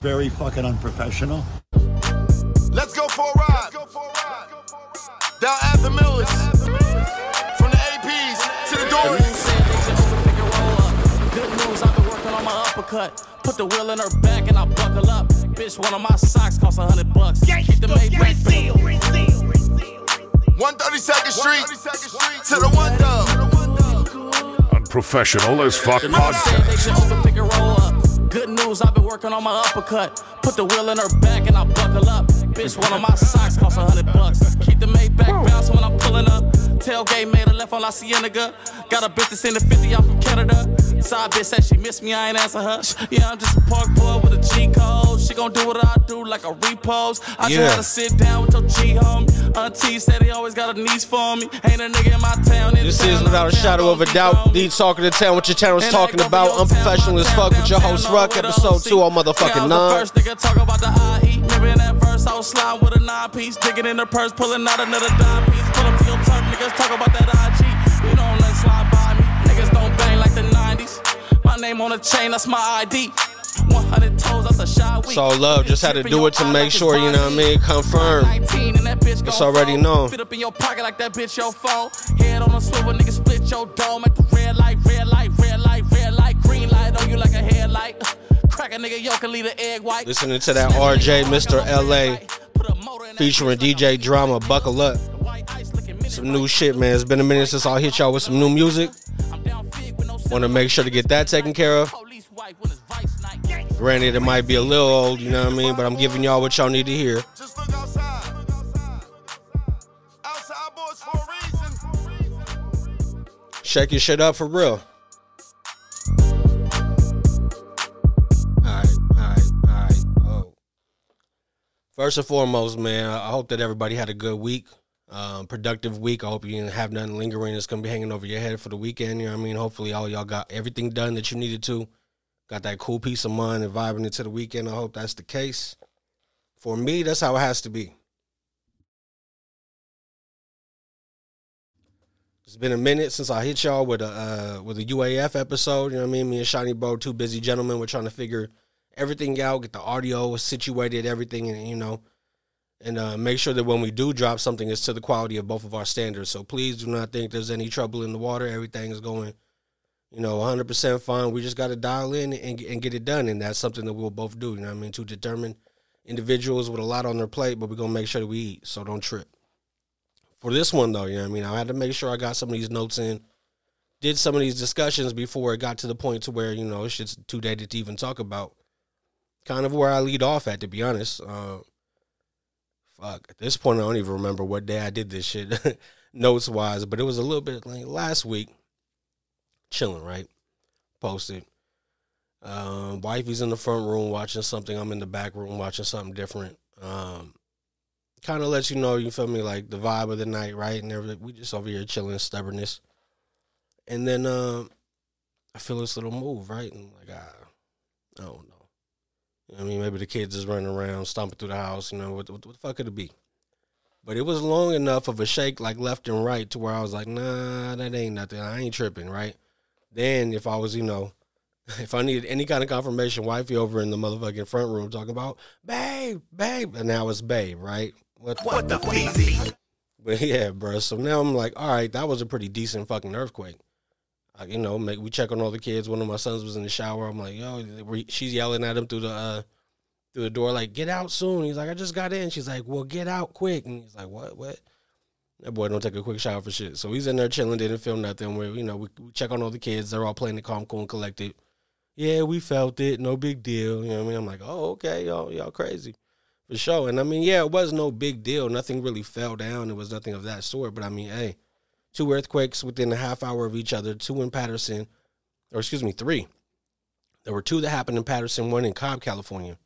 Very fucking unprofessional. Let's go for a ride. Down at the Millers. From the APs to the Doors. Good news, I've been working on my uppercut. Put the wheel in her back and I buckle up. Bitch, one of my socks costs a hundred bucks. Keep the Maybach 132nd Street to the one dub. Unprofessional as fuck The niggas said they podcast. Good news, I've been working on my uppercut. Put the wheel in her back and I buckle up. Bitch, one of my socks costs a hundred bucks. Keep the Maybach bouncing when I'm pulling up. Tailgate made a left on La Cienega. Got a bitch that's in the 50, I'm from Canada. Side bitch said she missed me, I ain't answer her. Yeah, I'm just a park boy with a G code. She gon' do what I do like a repose. I Yeah. just to sit down with your G homie. Auntie said he always got a niece for me. Ain't a nigga in my town. in This is without a shadow of a doubt the talking to town. What your channel's And talking about? Unprofessional as fuck with your host Ruck, episode two on Yeah, motherfucking was nine. The first nigga talk about the IE. Remember in that verse, I was sliding with a nine piece, digging in the purse, pulling out another dime piece. Pull up to your turf, niggas talk about that IG. You don't let slide by me. Niggas don't bang like the 90s. My name on the chain, that's my ID. 100 toes, that's a shy. So love just had to do it to make sure, you know what I mean, confirm. 19 and that bitch It's already known. Fit up in your pocket like that bitch your phone. Head on a swivel, nigga split your dome at the red light, red light, red light, red light, green light on you like a headlight. Crack a nigga yolk and leave the egg white. Listening to that RJ Mr. LA featuring DJ Drama. Buckle up. Some new shit, man. It's been a minute since I hit y'all with some new music. Want to make sure to get that taken care of. Granted, it might be a little old, you know what I mean, but I'm giving y'all what y'all need to hear. Just look outside. Outside boys for a reason. Shake your shit up for real. Oh. First and foremost, man, I hope that everybody had a good week. Um, productive week. I hope you didn't have nothing lingering that's gonna be hanging over your head for the weekend. You know what I mean? Hopefully all y'all got everything done that you needed to. Got that cool peace of mind and vibing into the weekend. I hope that's the case. For me, that's how it has to be. It's been a minute since I hit y'all with a uh, with a UAF episode. You know what I mean? Me and Shiny Bro, two busy gentlemen, we're trying to figure everything out, get the audio situated, everything, and you know, and uh, make sure that when we do drop something, it's to the quality of both of our standards. So please do not think there's any trouble in the water. Everything is going, you know, 100% fine. We just got to dial in and, and get it done, and that's something that we'll both do. You know I mean? To determine individuals with a lot on their plate, but we're gonna make sure that we eat. So don't trip for this one though, you know I mean? I had to make sure I got some of these notes in, did some of these discussions before it got to the point to where, you know, it's just too dated to even talk about. Kind of where I lead off at, to be honest. Uh, fuck, at this point, I don't even remember what day I did this shit, notes wise, but it was a little bit like last week, chilling, right? Posted. Um, wifey's in the front room watching something. I'm in the back room watching something different. Um, kind of lets you know, you feel me, like the vibe of the night, right? And everything. We just over here chilling, stubbornness. And then um, I feel this little move, right? And like, ah, I don't know. You know what I mean, maybe the kids is running around, stomping through the house. You know, what, what, what the fuck could it be? But it was long enough of a shake, like left and right, to where I was like, nah, that ain't nothing. I ain't tripping, right? Then if I was, you know, if I needed any kind of confirmation, wifey over in the motherfucking front room talking about, babe, babe, and now it's babe, right? What, What the feezy? but yeah, bro. So now I'm like, all right, that was a pretty decent fucking earthquake. Like, you know, make we check on all the kids. One of my sons was in the shower. I'm like, yo, she's yelling at him through the uh, through the door, like, get out soon. He's like, I just got in. She's like, well, get out quick. And he's like, what, what? That boy don't take a quick shower for shit. So he's in there chilling, didn't feel nothing. Where you know we, we check on all the kids. They're all playing the calm, cool, and collected. Yeah, we felt it. No big deal. You know what I mean? I'm like, oh, okay, y'all, y'all crazy for sure. And I mean, yeah, it was no big deal. Nothing really fell down. It was nothing of that sort. But I mean, hey, two earthquakes within a half hour of each other. Two in Patterson, or excuse me, three. There were two that happened in Patterson, one in Cobb, California.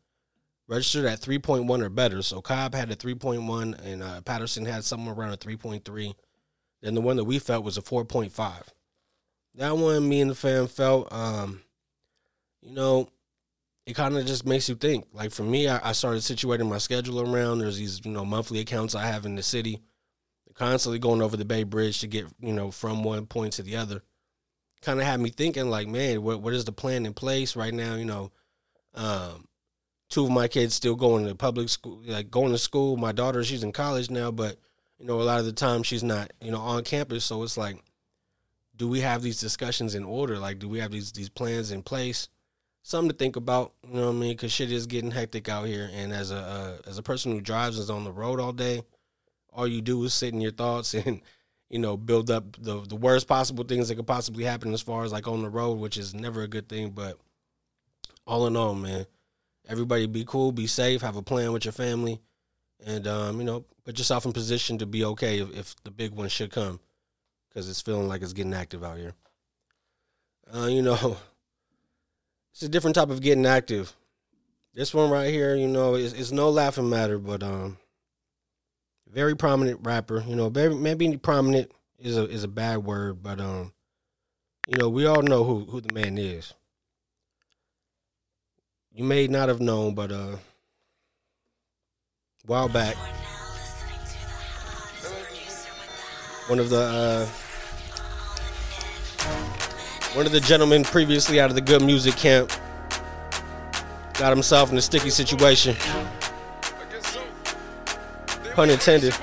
Registered at 3.1 or better. So Cobb had a 3.1 and uh, Patterson had somewhere around a 3.3. Then the one that we felt was a 4.5. That one, me and the fam felt, um, you know, it kind of just makes you think. Like for me, I, I started situating my schedule around. There's these, you know, monthly accounts I have in the city. Constantly going over the Bay Bridge to get, you know, from one point to the other. Kind of had me thinking, like, man, what what is the plan in place right now? You know, um, two of my kids still going to public school, like going to school. My daughter, she's in college now, but you know, a lot of the time she's not, you know, on campus. So it's like, do we have these discussions in order? Like, do we have these these plans in place? Something to think about, you know what I mean? Because shit is getting hectic out here, and as a uh, as a person who drives is on the road all day, all you do is sit in your thoughts and you know build up the the worst possible things that could possibly happen as far as like on the road, which is never a good thing. But all in all, man, everybody be cool, be safe, have a plan with your family, and um, you know put yourself in position to be okay if, if the big one should come, because it's feeling like it's getting active out here. Uh, you know, it's a different type of getting active. This one right here, you know, it's no laughing matter, but um, very prominent rapper. You know, very, maybe prominent is a is a bad word, but um, you know, we all know who who the man is. You may not have known, but uh, while back, one of the uh, one of the gentlemen previously out of the good music camp got himself in a sticky situation. Pun intended.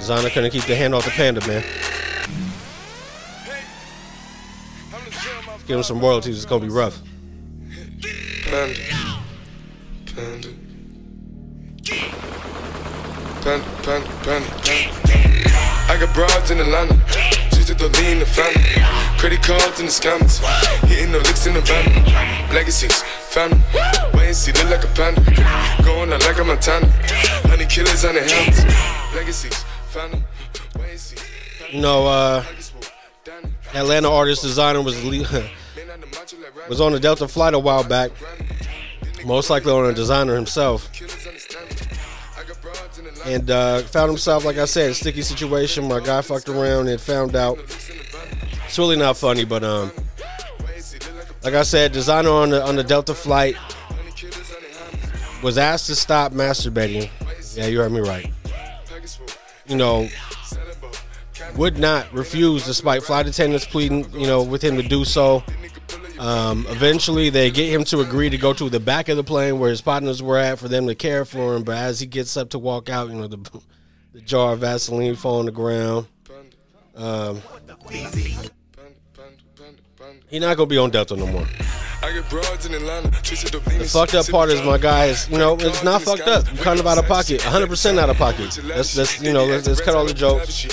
Zana couldn't keep the hand off the panda, man. Give him some royalties. It's gonna be rough. Panda. Panda. Panda, panda, panda, panda. I got broads in Atlanta. Just to the lean the family. Credit cards in the scammers. Hitting the licks in the van. Legacies, family. Wait and see, look like a panda. Going out like a Montana. Honey killers on the helmets. Legacies, family. Wait and see. You know, uh, Atlanta artist designer was le- was on a Delta flight a while back. Most likely on a designer himself. And uh, found himself, like I said, a sticky situation. My guy fucked around and found out. It's really not funny, but um, like I said, designer on the on the Delta flight was asked to stop masturbating. Yeah, you heard me right. You know, would not refuse despite flight attendants pleading, you know, with him to do so. Um, eventually, they get him to agree to go to the back of the plane where his partners were at for them to care for him. But as he gets up to walk out, you know, the, the jar of Vaseline fall on the ground. Um, he not gonna be on Delta no more. I get broads in Atlanta. The fucked up part is my guy is, you know, it's not fucked up. You're kind of out of pocket, 100% out of pocket. Let's, let's you know, let's, let's cut all the jokes.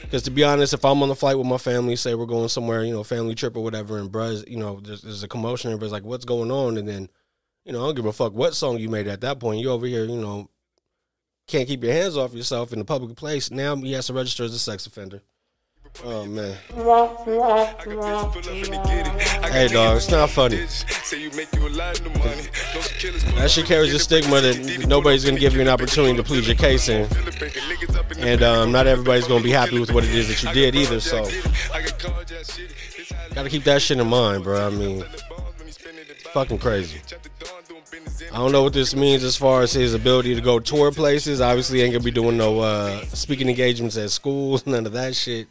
Because to be honest, if I'm on the flight with my family, say we're going somewhere, you know, family trip or whatever, and bruh's, you know, there's, there's a commotion, everybody's like, what's going on? And then, you know, I don't give a fuck what song you made at that point. You over here, you know, can't keep your hands off yourself in a public place. Now he has to register as a sex offender. Oh man. Hey dog, it's not funny. That shit carries a stigma that nobody's gonna give you an opportunity to plead your case in. And um, not everybody's gonna be happy with what it is that you did either, so gotta keep that shit in mind, bro. I mean fucking crazy. I don't know what this means as far as his ability to go tour places. Obviously, ain't gonna be doing no uh, speaking engagements at schools, none of that shit.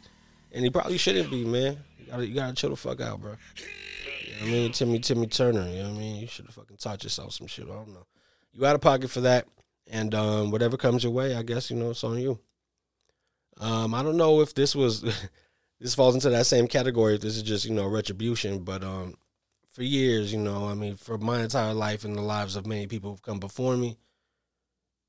And he probably shouldn't be, man. You gotta, you gotta chill the fuck out, bro. You know what I mean? Timmy Timmy Turner, you know what I mean? You should have fucking taught yourself some shit. I don't know. You out of pocket for that. And um, whatever comes your way, I guess, you know, it's on you. Um, I don't know if this was this falls into that same category, if this is just, you know, retribution, but um for years, you know, I mean, for my entire life and the lives of many people who've come before me,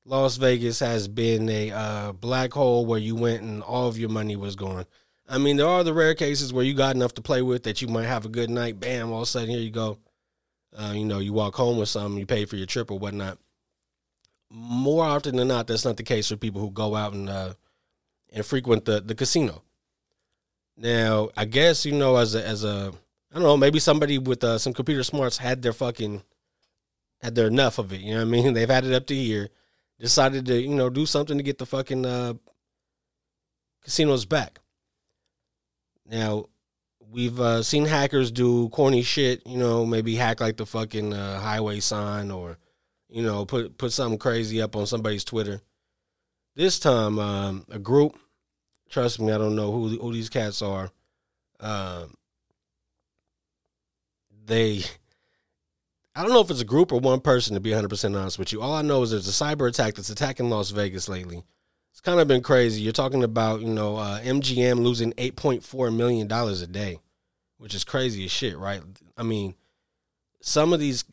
Las Vegas has been a uh, black hole where you went and all of your money was gone. I mean, there are the rare cases where you got enough to play with that you might have a good night. Bam! All of a sudden, here you go. Uh, you know, you walk home with something, you pay for your trip or whatnot. More often than not, that's not the case for people who go out and uh, and frequent the the casino. Now, I guess you know, as a as a I don't know, maybe somebody with uh, some computer smarts had their fucking had their enough of it. You know what I mean? They've had it up to here. Decided to you know do something to get the fucking uh, casinos back. Now, we've uh, seen hackers do corny shit, you know, maybe hack like the fucking uh, highway sign or, you know, put put something crazy up on somebody's Twitter. This time, um, a group, trust me, I don't know who who these cats are, um, they I don't know if it's a group or one person to be 100% honest with you. All I know is there's a cyber attack that's attacking Las Vegas lately. It's kind of been crazy. You're talking about, you know, uh, MGM losing 8.4 million dollars a day, which is crazy as shit, right? I mean, some of these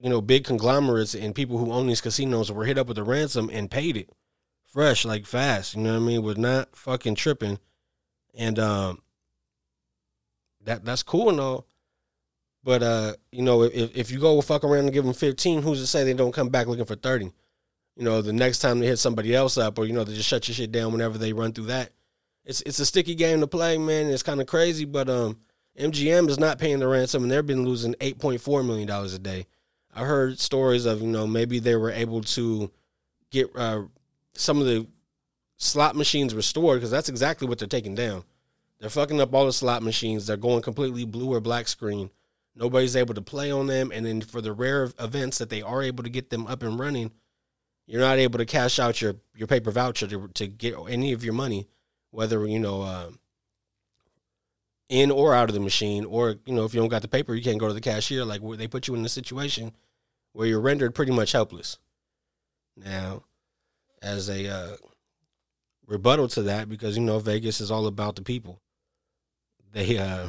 you know, big conglomerates and people who own these casinos were hit up with a ransom and paid it fresh, like fast. You know what I mean? Was not fucking tripping. And um that that's cool and all. But uh, you know, if if you go fuck around and give them fifteen, who's to say they don't come back looking for thirty? You know, the next time they hit somebody else up, or you know, they just shut your shit down whenever they run through that. It's it's a sticky game to play, man. It's kind of crazy, but um, MGM is not paying the ransom, and they've been losing eight point four million dollars a day. I heard stories of you know maybe they were able to get uh, some of the slot machines restored because that's exactly what they're taking down. They're fucking up all the slot machines. They're going completely blue or black screen. Nobody's able to play on them, and then for the rare events that they are able to get them up and running, you're not able to cash out your your paper voucher to to get any of your money, whether you know. Uh, in or out of the machine, or you know, if you don't got the paper, you can't go to the cashier. Like they put you in a situation where you're rendered pretty much helpless. Now, as a uh, rebuttal to that, because you know Vegas is all about the people, they uh,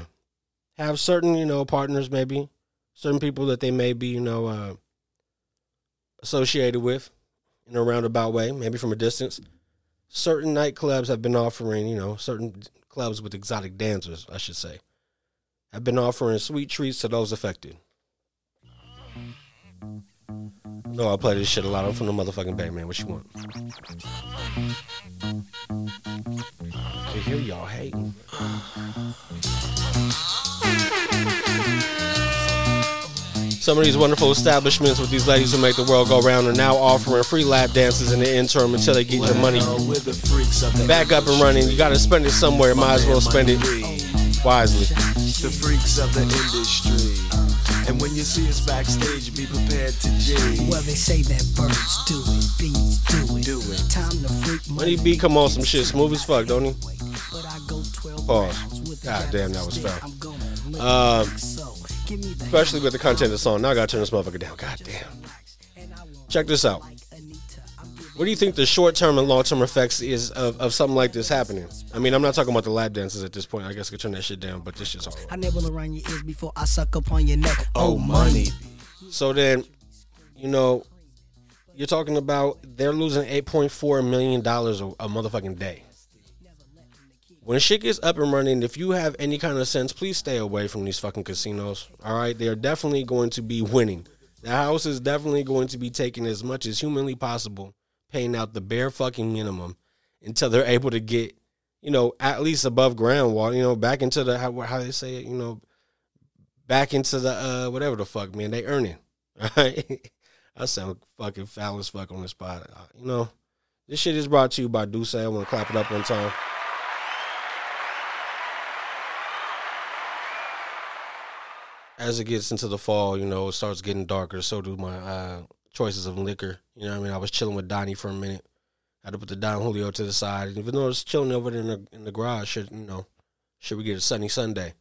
have certain you know partners, maybe certain people that they may be you know uh, associated with in a roundabout way, maybe from a distance. Certain nightclubs have been offering, you know, certain clubs with exotic dancers, I should say, have been offering sweet treats to those affected. No, I play this shit a lot. I'm from the motherfucking Bay, man. What you want? I hear y'all hating. Some of these wonderful establishments with these ladies who make the world go round are now offering free lap dances in the interim until they get your money back up and running. You got to spend it somewhere. Might as well spend it wisely. The freaks of the industry. And when you see us backstage, be prepared to G. Well, they say that birds do it, bees do it. Do it. Time to freak Money B come on some shit smooth as fuck, don't he? Pause. God damn, that was foul. Um, especially with the content of the song. Now I gotta turn this motherfucker down. God damn. Check this out. What do you think the short term and long term effects is of, of something like this happening? I mean, I'm not talking about the lap dances at this point. I guess I could turn that shit down, but this shit's horrible. I nibble around your ears before I suck upon your neck. Oh, oh money. So then, you know, you're talking about they're losing 8.4 million dollars a, a motherfucking day. When shit gets up and running, if you have any kind of sense, please stay away from these fucking casinos. All right, they are definitely going to be winning. The house is definitely going to be taking as much as humanly possible paying out the bare fucking minimum until they're able to get, you know, at least above ground water, you know, back into the how, how they say it, you know, back into the uh whatever the fuck, man. They earning. Right? I sound fucking foul as fuck on the spot. Uh, You know, this shit is brought to you by Duce. I want to clap it up one time. As it gets into the fall, you know, it starts getting darker. So do my uh, choices of liquor. You know I mean? I was chilling with Donnie for a minute. I had to put the Don Julio to the side. Even though I was chilling over there in the, in the garage, should, you know, should we get a sunny Sunday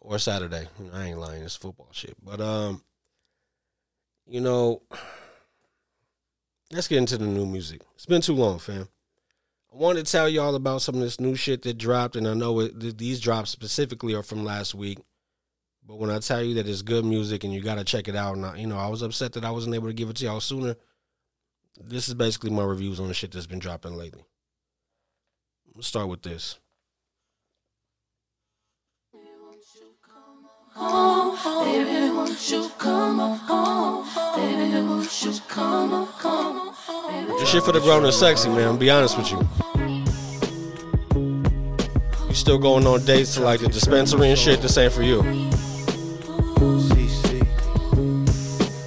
or Saturday? I ain't lying. It's football shit. But, um, you know, let's get into the new music. It's been too long, fam. I wanted to tell y'all about some of this new shit that dropped, and I know it, th- these drops specifically are from last week. But when I tell you that it's good music and you got to check it out, and I, you know, I was upset that I wasn't able to give it to y'all sooner. This is basically my reviews on the shit that's been dropping lately. Let's start with this. This shit for the grown and sexy, man. I'll be honest with you. You still going on dates to like the dispensary and shit? This ain't for you.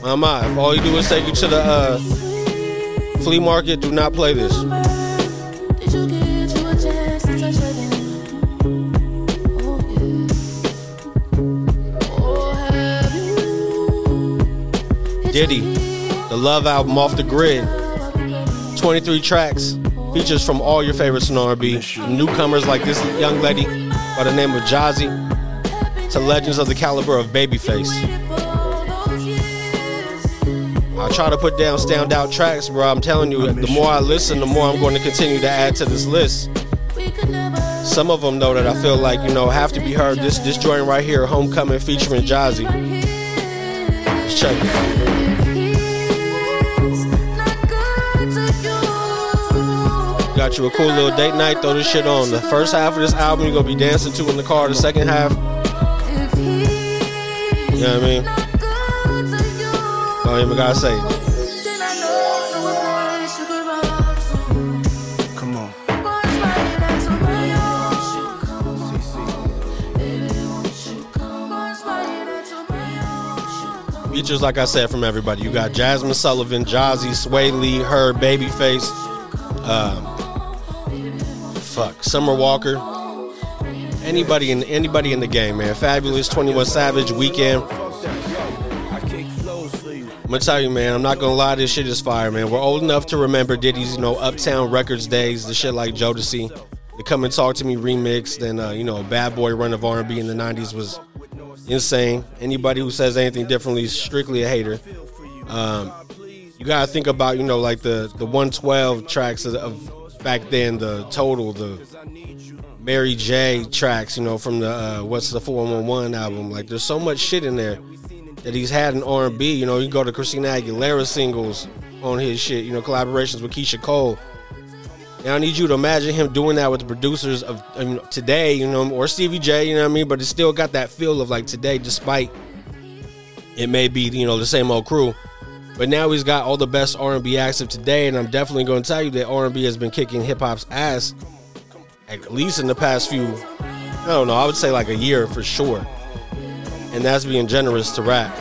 Mama, if all you do is take you to the uh, flea market, do not play this. Diddy, the Love album off the grid. 23 tracks, features from all your favorites in R&B. Newcomers like this young lady, by the name of Jozzy to legends of the caliber of Babyface. I try to put down standout tracks, bro. I'm telling you, the more I listen, the more I'm going to continue to add to this list. Some of them, though, that I feel like you know have to be heard. This this joint right here, "Homecoming" featuring Jozzy. Let's check it. Got you a cool little date night. Throw this shit on. The first half of this album, you're gonna be dancing to in the car. The second half, you know what I mean? Don't even gotta say. it. Come on. Features, like I said, from everybody. You got Jazmine Sullivan, Jozzy, Swae Lee, H.E.R., Babyface, um, fuck, Summer Walker. Anybody in anybody in the game, man. Fabolous, Twenty One Savage, Weeknd. I'm gonna tell you, man. I'm not gonna lie. This shit is fire, man. We're old enough to remember Diddy's, you know, Uptown Records days, the shit like Jodeci, the Come and Talk to Me remix, then uh, you know, Bad Boy run of R&B in the '90s was insane. Anybody who says anything differently is strictly a hater. Um, you gotta think about, you know, like the the 112 tracks of, of back then, the total, the Mary J tracks, you know, from the uh, what's the 411 album. Like, there's so much shit in there that he's had in R&B. You know, you go to Christina Aguilera singles on his shit. You know, collaborations with Keyshia Cole. Now I need you to imagine him doing that with the producers of I mean, today, you know, or Stevie J. You know what I mean? But it's still got that feel of like today, despite it may be you know the same old crew. But now he's got all the best R&B acts of today, and I'm definitely going to tell you that R&B has been kicking hip hop's ass at least in the past few. I don't know. I would say like a year for sure, and that's being generous to rap.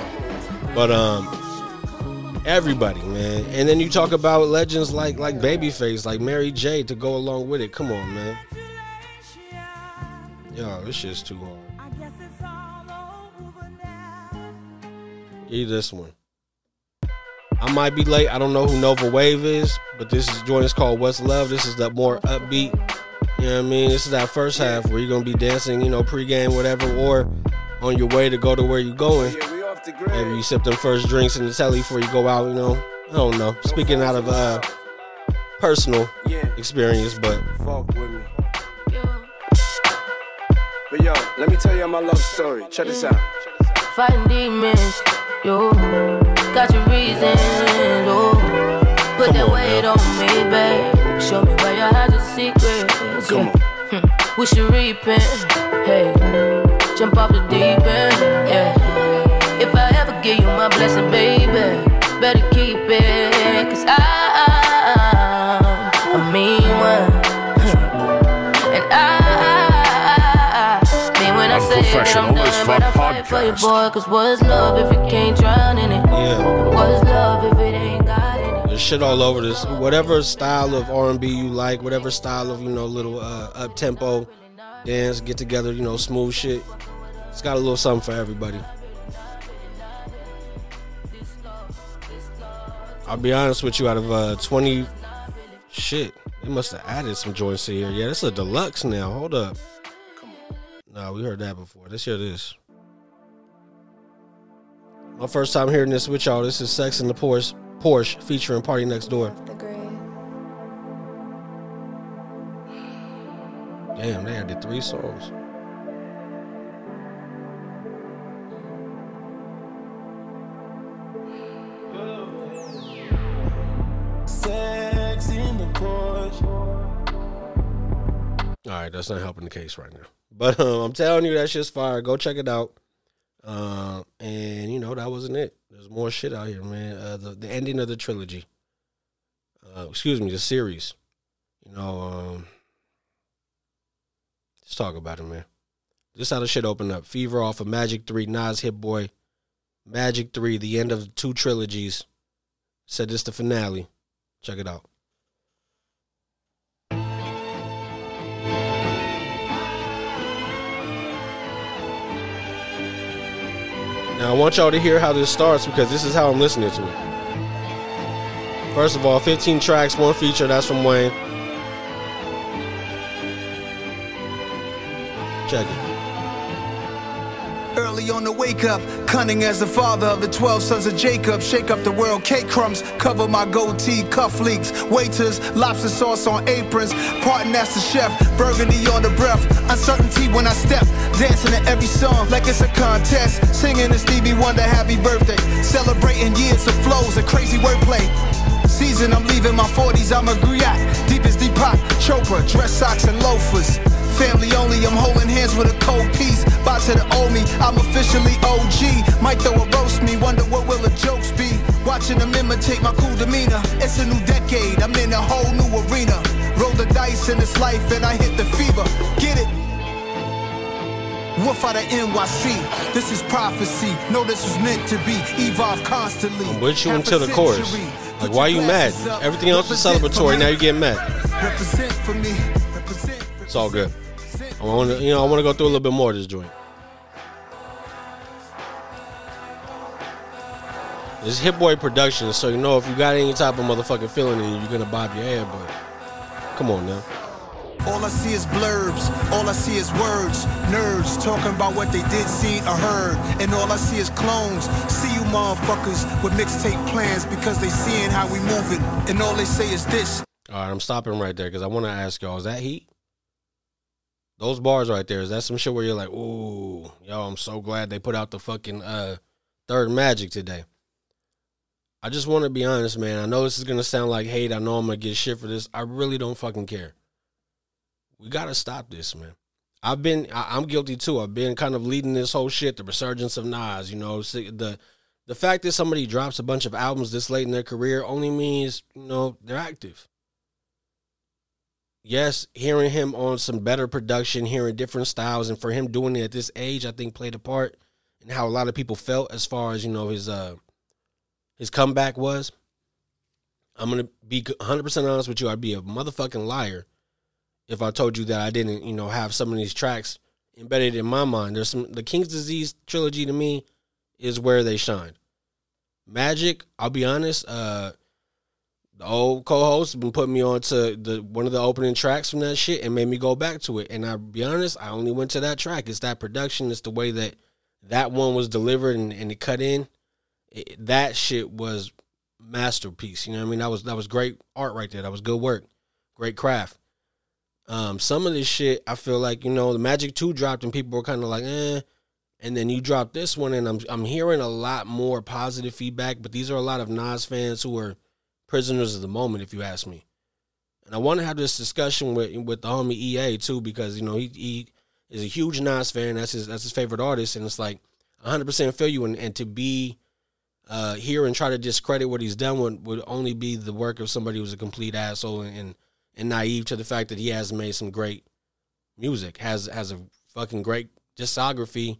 But um, everybody, man. And then you talk about legends like like Babyface, like Mary J. To go along with it. Come on, man. Yo, this shit's too hard. Give this one. I might be late. I don't know who Nova Wav is, but this is joint is called What's Love. This is the more upbeat. You know what I mean? This is that first half where you're gonna be dancing, you know, pregame, whatever, or on your way to go to where you're going. Maybe you sip them first drinks in the telly before you go out, you know. I don't know. Speaking out of uh personal experience, but Fuck with me. But yo, let me tell you my love story. Check this out. Fighting demons, yo. Got your reasons, yo. Put Come that on, weight now. on me, babe. Show me where you heart's a secrets. Come yeah. Hmm. We should repent, hey. Jump off the deep end, yeah. If I ever give you my blessing, baby, better keep it. Cause I'm a mean one. And I mean when I say that I'm done, fuck but I fight for you, podcast. boy. Cause what's love if you can't drown in it? yeah. What's love if it ain't got it? There's shit all over this. Whatever style of R&B you like, whatever style of you know little uh, up tempo dance, get together, you know, smooth shit. It's got a little something for everybody. I'll be honest with you. Out of uh, 20, shit, they must have added some joints to here. Yeah, this is a deluxe now. Hold up. Nah, we heard that before. Let's hear this. My first time hearing this with y'all. This is Sex in the Porsche, Porsche featuring PartyNextDoor. Damn, they added three songs. That's not helping the case right now. But um, I'm telling you, that shit's fire. Go check it out. Uh, and you know that wasn't it. There's more shit out here, man. Uh, the the ending of the trilogy. Uh, excuse me, the series. You know, um, let's talk about it, man. This how the shit opened up. Fever off of Magic Three, Nas Hit Boy. Magic Three, the end of two trilogies. Said this the finale. Check it out. Now I want y'all to hear how this starts because this is how I'm listening to it. First of all, 15 tracks, one feature, that's from Wayne. Check it. On the wake up, cunning as the father of the 12 sons of Jacob. Shake up the world, cake crumbs, cover my goatee, cuff leaks, waiters, lobster sauce on aprons. Parting as the chef, burgundy on the breath. Uncertainty when I step, dancing to every song like it's a contest. Singing to Stevie Wonder, happy birthday. Celebrating years of flows and crazy wordplay. Season, I'm leaving my 40s, I'm a griot. Deep as Deepak, Chopra, dress socks and loafers. Family only, I'm holding hands with a cold piece. Bout to the owe me, I'm officially OG. Might throw a roast me, wonder what will the jokes be. Watching them imitate my cool demeanor. It's a new decade, I'm in a whole new arena. Roll the dice in this life and I hit the fever. Get it? Wolf out of NYC. This is prophecy. No, this was meant to be. Evolve constantly. I'm with you Half until the chorus. Like, why your you mad? Everything else was celebratory. Now you getting mad. Represent for me. It's all good. I want to, you know, I want to go through a little bit more of this joint. This is Hit Boy production, so you know if you got any type of motherfucking feeling in you, you're gonna bob your head. But come on now. All I see is blurbs, all I see is words. Nerds talking about what they did, seen, or heard. And all I see is clones. See you motherfuckers with mixtape plans because they seeing how we moving. And all they say is this. All right, I'm stopping right there because I want to ask y'all: Is that heat? Those bars right there, is that some shit where you're like, "Ooh, yo, I'm so glad they put out the fucking uh, third Magic today." I just want to be honest, man. I know this is gonna sound like hate. I know I'm gonna get shit for this. I really don't fucking care. We gotta stop this, man. I've been, I, I'm guilty too. I've been kind of leading this whole shit, the resurgence of Nas. You know, the the fact that somebody drops a bunch of albums this late in their career only means you know they're active yes, hearing him on some better production, hearing different styles, and for him doing it at this age, I think played a part in how a lot of people felt as far as you know his uh his comeback was. I'm gonna be 100 percent honest with you. I'd be a motherfucking liar if I told you that I didn't, you know, have some of these tracks embedded in my mind. There's some the King's Disease trilogy to me is where they shine. Magic, I'll be honest, uh the old co-host been putting me on to the one of the opening tracks from that shit and made me go back to it. And I'll be honest, I only went to that track. It's that production. It's the way that that one was delivered and, and it cut in. It, that shit was masterpiece. You know what I mean? That was that was great art right there. That was good work, great craft. Um, some of this shit, I feel like you know the Magic Two dropped and people were kind of like, eh. And then you drop this one, and I'm I'm hearing a lot more positive feedback. But these are a lot of Nas fans who are prisoners of the moment, if you ask me. And I want to have this discussion with with the homie EA too, because you know he he is a huge Nas fan. That's his that's his favorite artist, and it's like 100 percent feel you. And, and to be uh, here and try to discredit what he's done would, would only be the work of somebody who's a complete asshole and, and and naive to the fact that he has made some great music, has has a fucking great discography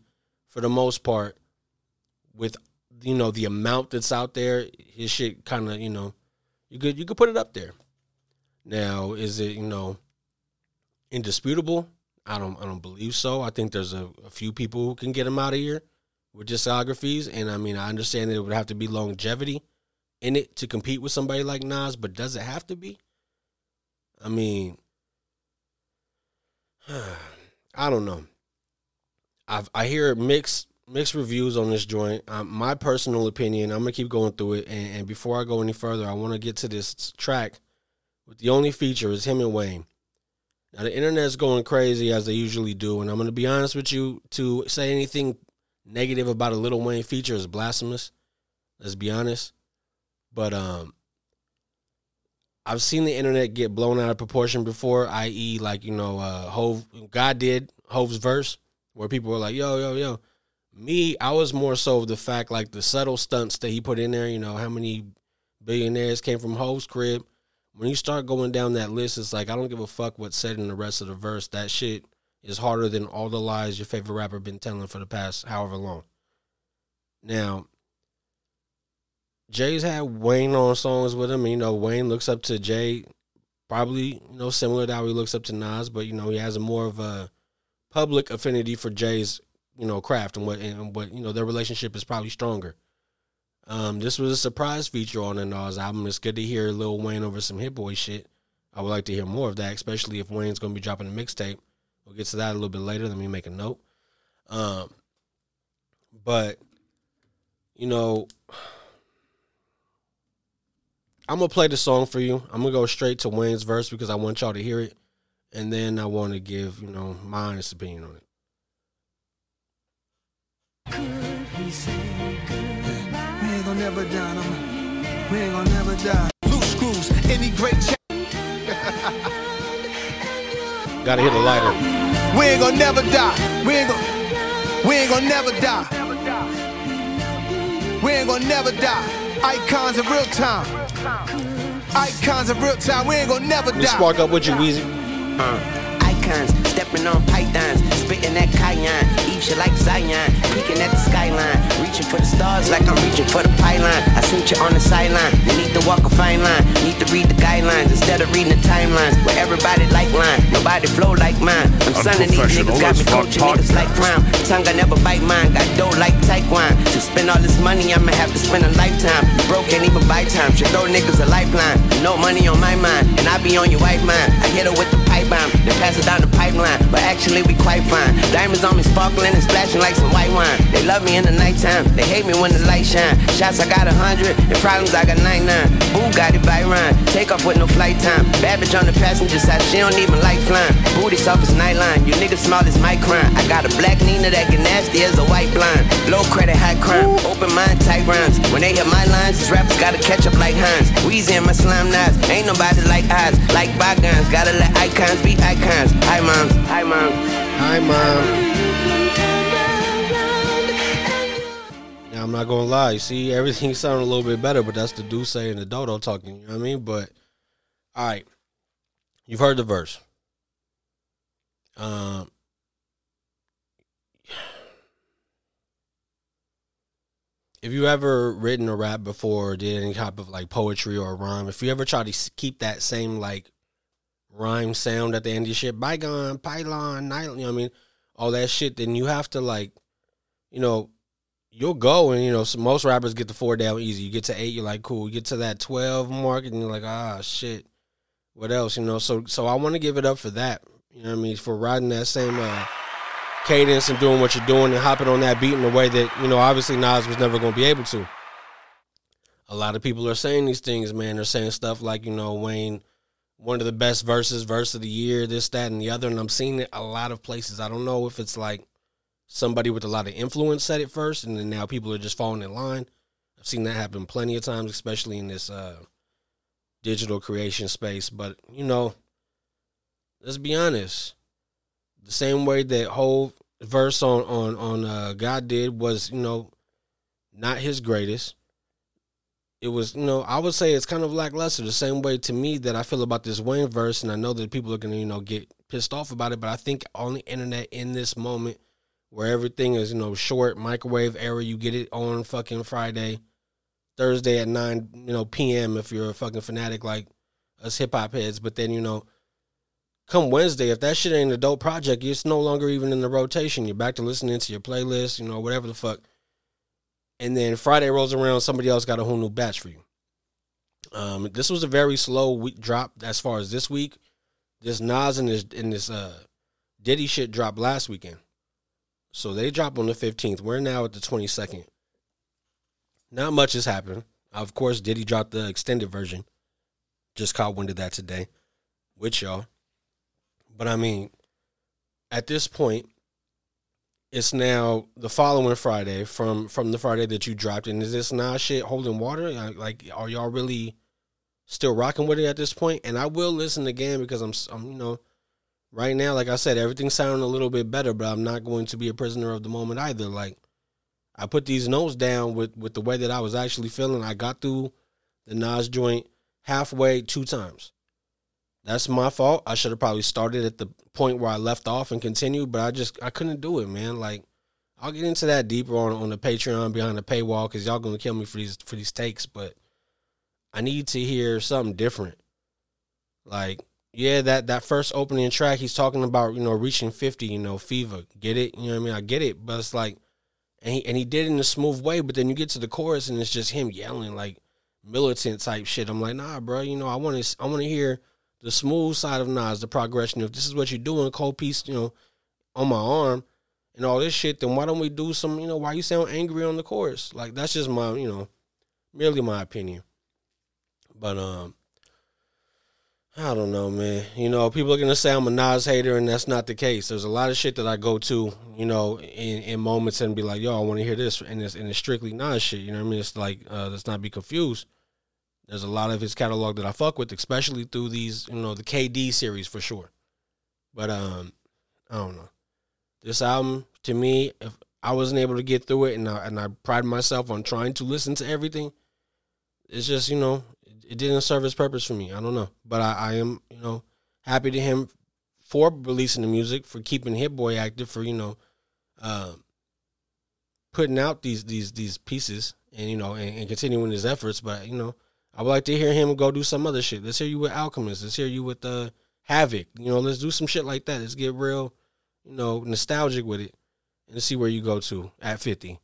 for the most part. With you know the amount that's out there, his shit kind of you know you could you could put it up there. Now, is it you know indisputable? I don't I don't believe so. I think there's a, a few people who can get him out of here with discographies, and I mean I understand that it would have to be longevity in it to compete with somebody like Nas, but does it have to be? I mean, I don't know. I I hear mixed mixed reviews on this joint. Um, my personal opinion, I'm gonna keep going through it, and, and before I go any further, I want to get to this track. With the only feature is him and Wayne. Now the internet's going crazy as they usually do, and I'm gonna be honest with you. To say anything negative about a Little Wayne feature is blasphemous. Let's be honest. But um, I've seen the internet get blown out of proportion before, i.e., like you know, uh, Hove God did Hove's verse, where people were like, "Yo, yo, yo." Me, I was more so of the fact like the subtle stunts that he put in there. You know, how many billionaires came from Hove's crib. When you start going down that list, it's like I don't give a fuck what's said in the rest of the verse. That shit is harder than all the lies your favorite rapper been telling for the past however long. Now, Jay's had Wayne on songs with him. You know, Wayne looks up to Jay, probably you know similar to how he looks up to Nas, but you know he has a more of a public affinity for Jay's you know craft and what and what you know their relationship is probably stronger. Um, this was a surprise feature on the Nas album. It's good to hear Lil Wayne over some Hit Boy shit. I would like to hear more of that, especially if Wayne's going to be dropping a mixtape We'll get to that a little bit later. Let me make a note. Um, but you know, I'm gonna play the song for you. I'm gonna go straight to Wayne's verse because I want y'all to hear it, and then I want to give you know my honest opinion on it. We ain't gonna never die. No. We ain't gonna never die. Loose screws, any great ch- Gotta hit a lighter. We ain't gonna never die. We ain't gonna, we ain't gonna never die. We ain't gonna never die. Icons of real time. Icons of real time. We ain't gonna never die. spark up with you, Weezy. Uh. Icons, stepping on pythons, spitting that cayenne, eat shit like Zion, peeking at the skyline, reaching for the stars like I'm reaching for the pylon. I seen you on the sideline, you need to walk a fine line, need to read the guidelines instead of reading the timelines. Where everybody like line, nobody flow like mine. I'm of these niggas, got me coaching niggas like crime. Tongue I never bite mine, got dough like Taekwon. To spend all this money, I'ma have to spend a lifetime. You broke, can't even buy time, should throw niggas a lifeline. No money on my mind, and I be on your white mind. I hit her with the pipe bomb, then pass it down the pipeline. But actually, we quite fine. Diamonds on me sparkling and splashing like some white wine. They love me in the nighttime, they hate me when the light shine. Shots I got a hundred, and problems I got 99. Boo got it by Ryan, take off with no flight time. Bad bitch on the passenger side, she don't even like flying. Booty soft as nightline, you niggas small as my crime. I got a black Nina that get nasty as a white blind. Low credit, high crime, open mind, tight rhymes. When they hit my lines, these rappers gotta catch up like Heinz. Weezy and my slime knives, ain't nobody like eyes, like bygones. Gotta let icons be icons. Hi moms, hi moms. Hi, mom. Now I'm not gonna lie. You see, everything sounded a little bit better, but that's the Duce and the Dodo talking. You know what I mean? But all right, you've heard the verse. Um, if you ever written a rap before, or did any type of like poetry or rhyme, if you ever try to keep that same like rhyme sound at the end of your shit, bygone, pylon, nylon, you know what I mean? All that shit, then you have to like, you know, you'll go and you know, most rappers get the four down easy. You get to eight, you're like, cool. You get to that twelve mark, and you're like, ah, shit. What else? You know, so so I want to give it up for that. You know what I mean? For riding that same uh, cadence and doing what you're doing and hopping on that beat in a way that you know, obviously Nas was never going to be able to. A lot of people are saying these things, man. They're saying stuff like, you know, Wayne, one of the best verses, verse of the year, this, that, and the other. And I'm seeing it a lot of places. I don't know if it's like somebody with a lot of influence said it first, and then now people are just falling in line. I've seen that happen plenty of times, especially in this uh, digital creation space. But you know, let's be honest. The same way that whole verse on on on uh, God did was, you know, not his greatest. It was, you know, I would say it's kind of lackluster. The same way to me that I feel about this Wayne verse, and I know that people are gonna, you know, get pissed off about it. But I think on the internet in this moment, where everything is, you know, short microwave era, you get it on fucking Friday, Thursday at nine, you know, p.m. If you're a fucking fanatic like us hip hop heads, but then you know, come Wednesday, if that shit ain't a dope project, it's no longer even in the rotation. You're back to listening to your playlist, you know, whatever the fuck. And then Friday rolls around, somebody else got a whole new batch for you. Um, this was a very slow week drop as far as this week. This Nas and this and this uh Diddy shit dropped last weekend. So they dropped on the 15th. We're now at the 22nd. Not much has happened. Of course, Diddy dropped the extended version. Just caught wind of that today with y'all. But I mean, at this point, it's now the following Friday from from the Friday that you dropped. And is this Nas shit holding water? Like, like, are y'all really still rocking with it at this point? And I will listen again because I'm, I'm, you know, right now, like I said, everything's sounding a little bit better. But I'm not going to be a prisoner of the moment either. Like, I put these notes down with with the way that I was actually feeling. I got through the Nas joint halfway two times. That's my fault. I should have probably started at the point where I left off and continued, but I just I couldn't do it, man. Like I'll get into that deeper on on the Patreon behind the paywall because y'all gonna kill me for these for these takes, but I need to hear something different. Like yeah, that that first opening track, he's talking about you know reaching fifty, you know fever, get it? You know what I mean? I get it, but it's like, and he and he did it in a smooth way, but then you get to the chorus and it's just him yelling like militant type shit. I'm like, nah, bro. You know, I want to I want to hear the smooth side of Nas, the progression. If this is what you're doing, cold piece, you know, on my arm and all this shit, then why don't we do some, you know, why you sound angry on the chorus? Like that's just my, you know, merely my opinion. But um I don't know, man. You know, people are gonna say I'm a Nas hater, and that's not the case. There's a lot of shit that I go to, you know, in, in moments and be like, "Yo, I want to hear this," and it's and it's strictly Nas shit. You know what I mean? It's like uh, let's not be confused. There's a lot of his catalog that I fuck with, especially through these, you know, the KD series for sure. But um, I don't know. This album, to me, if I wasn't able to get through it, and I, and I pride myself on trying to listen to everything, it's just you know it didn't serve its purpose for me. I don't know, but I, I am you know happy to him for releasing the music, for keeping Hit Boy active, for you know uh, putting out these these these pieces, and you know and, and continuing his efforts. But you know I would like to hear him go do some other shit. Let's hear you with Alchemist. Let's hear you with uh, Havoc. You know, let's do some shit like that. Let's get real, you know, nostalgic with it, and see where you go to at fifty.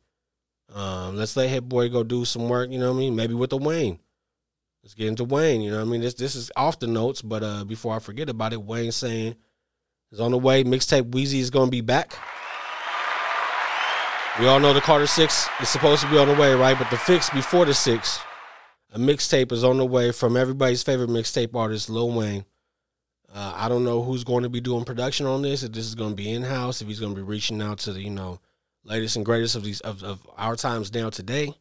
Um, let's let Hit Boy go do some work. You know what I mean? Maybe with the Wayne. Let's get into Wayne. You know what I mean? This this is off the notes, but uh, before I forget about it, Wayne saying is on the way. Mixtape Weezy is gonna be back. We all know the Carter Six is supposed to be on the way, right? But the fix before the six, a mixtape is on the way from everybody's favorite mixtape artist, Lil Wayne. Uh, I don't know who's going to be doing production on this. If this is going to be in house, if he's going to be reaching out to the you know latest and greatest of these of, of our times now today.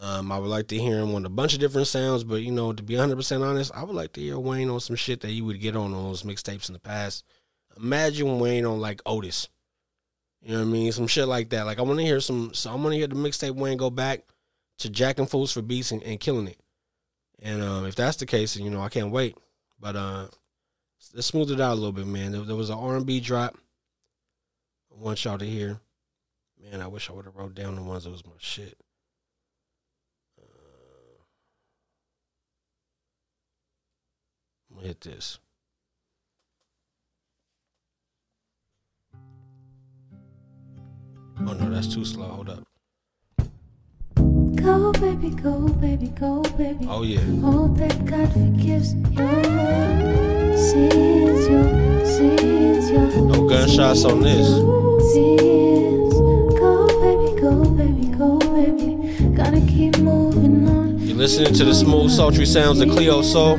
Um, I would like to hear him on a bunch of different sounds, but you know, to be 100 percent honest, I would like to hear Wayne on some shit that he would get on on those mixtapes in the past. Imagine Wayne on like Otis, you know what I mean? Some shit like that. Like I want to hear some. So I want to hear the mixtape Wayne go back to jacking fools for beats and, and killing it. And um, if that's the case, you know I can't wait. But uh, let's smooth it out a little bit, man. There, there was an R and B drop. I want y'all to hear. Man, I wish I would have wrote down the ones that was my shit. Gonna hit this. Oh no, that's too slow. Hold up. Go, baby, go, baby, go, baby. Oh yeah. Hope that God forgives your sins, your sins, your No gunshots on this. sins. Go, baby, go, baby, go, baby. Gotta keep moving on. You're listening to the smooth, sultry sounds of Cleo Sol.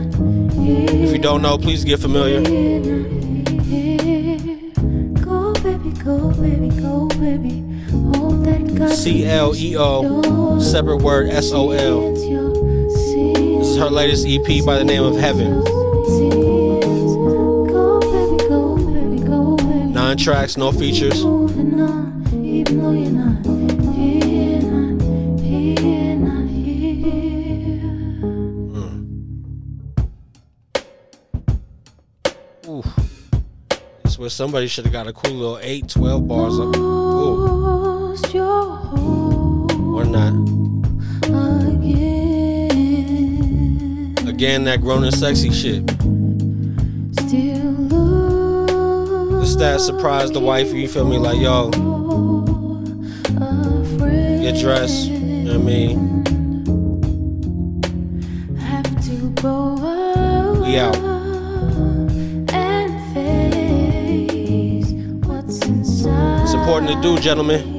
If you don't know, please get familiar. Go, baby, go, baby, go, baby. C L E O, separate word S O L. This is her latest EP by the name of Heaven. Nine tracks, no features. Hmm. Here. Ooh. That's where somebody should have got a cool little 8, 12 bars up. Or not. again. Again, that grown and sexy shit. Still look This that surprise the wife, you feel me? Like, yo, get dressed. You know what I mean? Have to We out. and face what's inside. It's important to do, gentlemen.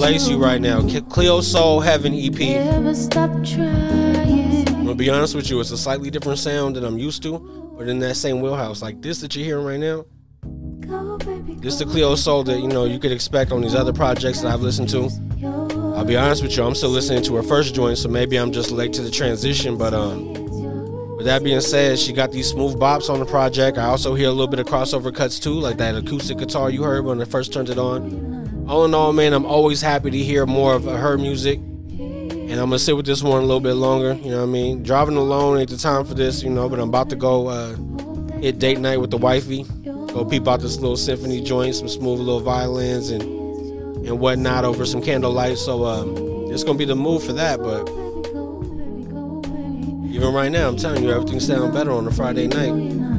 Lace you right now. Cleo Sol Heaven EP. Never stop trying. I'm gonna be honest with you, it's a slightly different sound than I'm used to, but in that same wheelhouse. Like this that you're hearing right now, this the Cleo Sol that you know you could expect on these other projects that I've listened to. I'll be honest with you, I'm still listening to her first joint, so maybe I'm just late to the transition. But um, with that being said, she got these smooth bops on the project. I also hear a little bit of crossover cuts too, like that acoustic guitar you heard when I first turned it on. All in all, man, I'm always happy to hear more of her music. And I'm gonna sit with this one a little bit longer. You know what I mean? Driving alone ain't the time for this, you know. But I'm about to go uh, hit date night with the wifey. Go peep out this little symphony joint, some smooth little violins and and whatnot over some candlelight. So um, it's gonna be the move for that. But even right now, I'm telling you, everything sounds better on a Friday night.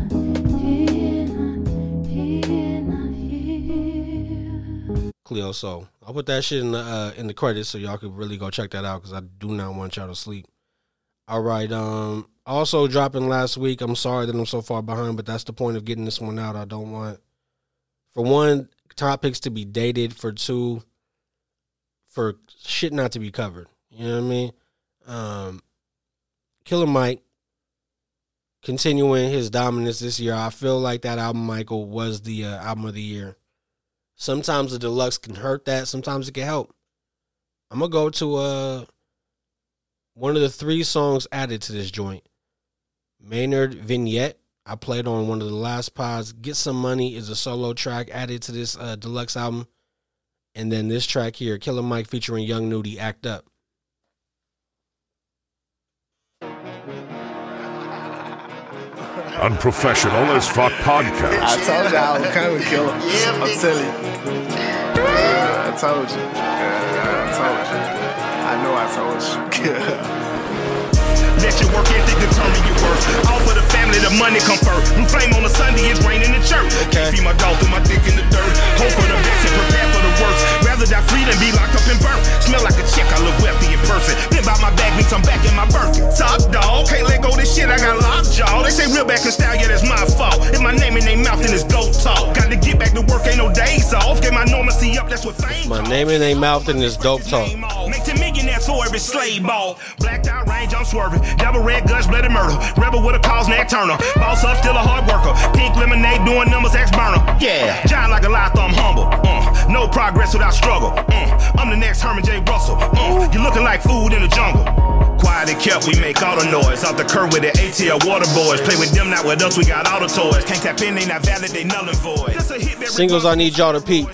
Cleo Sol. I'll put that shit in the uh, in the credits so y'all could really go check that out because I do not want y'all to sleep. All right. Um. Also dropping last week. I'm sorry that I'm so far behind, but that's the point of getting this one out. I don't want, for one, topics to be dated. For two, for shit not to be covered. You know what I mean? Um. Killer Mike continuing his dominance this year. I feel like that album, Michael, was the uh, album of the year. Sometimes the deluxe can hurt that. Sometimes it can help. I'm gonna go to uh one of the three songs added to this joint. Maynard Vignette. I played on one of the last pods. Get Some Money is a solo track added to this uh, deluxe album. And then this track here, Killer Mike featuring Young Nudy, Act Up. Unprofessional as fuck podcast. I told you I was coming, killer. I'm telling you. I told you. I told you. I know I told you. Let your work ethic determine your worth. All for the family, the money come first. Blue flame on a Sunday, it's rain in the church. Can't feed my dog through my dick in the dirt. Hope for the best and prepare for the worst. Rather die free than be locked up and burnt. Smell like a chick, I look wealthy in person. Been about my bag, means I'm back in my Birkin. Top dog, can't let go this shit, I got locked jaw. They say real back in style, yeah, that's my fault. If my name in their mouth, then it's dope talk. Got to get back to work, ain't no days off. Get my normalcy up, that's what fame. My name in their mouth and this dope talk. Make 10 millionaires for every slave ball. Blacked out range, I'm swerving. Devil red guts, bloody murder. Rebel with a cause, Nat Turner. Boss up, still a hard worker. Pink lemonade, doing numbers, ex burner. Yeah, like a lie, thumb humble. Uh, no progress without struggle. Uh, I'm the next Herman J. Russell. Uh, you looking like food in the jungle. Quiet and kept, we make all the noise. Off the curb with the ATL water boys. Play with them, not with us, we got all the toys. Can't tap in, they not valid, they null and void. That's a hit that Singles I need y'all to peep.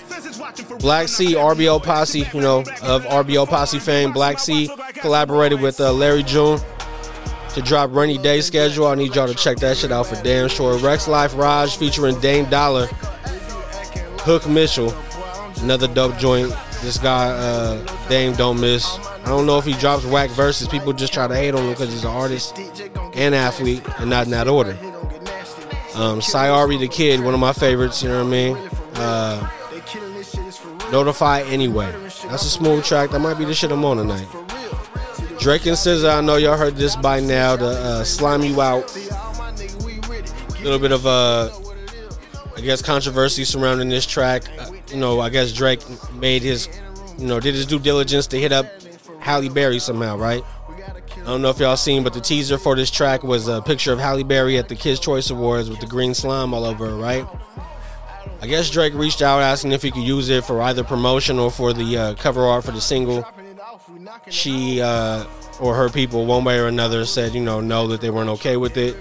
Black C RBO Posse, you know, of RBO Posse fame. Black C collaborated with uh, Larry June to drop Rainy Day schedule. I need y'all to check that shit out for damn sure. Rexx Life Raj featuring Dame Dollar, Hook Mitchell, another dope joint. This guy, uh, Dame, don't miss. I don't know if he drops whack verses. People just try to hate on him because he's an artist and athlete, and not in that order. Um, Sy Ari the Kid, one of my favorites. You know what I mean? Uh, Notify anyway. That's a smooth track. That might be the shit I'm on tonight. Drake and SZA, I know y'all heard this by now. The uh, slime you out. A little bit of uh, I guess controversy surrounding this track. Uh, you know, I guess Drake made his, you know, did his due diligence to hit up Halle Berry somehow, right? I don't know if y'all seen, but the teaser for this track was a picture of Halle Berry at the Kids Choice Awards with the green slime all over her, right? I guess Drake reached out asking if he could use it for either promotion or for the uh, cover art for the single. She uh, or her people, one way or another, said, you know, no, that they weren't okay with it.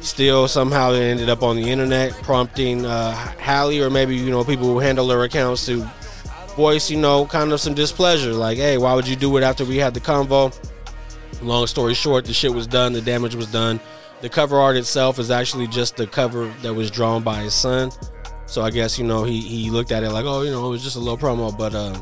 Still, somehow it ended up on the internet, prompting uh, Halle or maybe, you know, people who handle their accounts to voice, you know, kind of some displeasure. Like, hey, why would you do it after we had the convo? Long story short, the shit was done, the damage was done. The cover art itself is actually just the cover that was drawn by his son. So I guess you know he he looked at it like, oh, you know, it was just a little promo, but uh,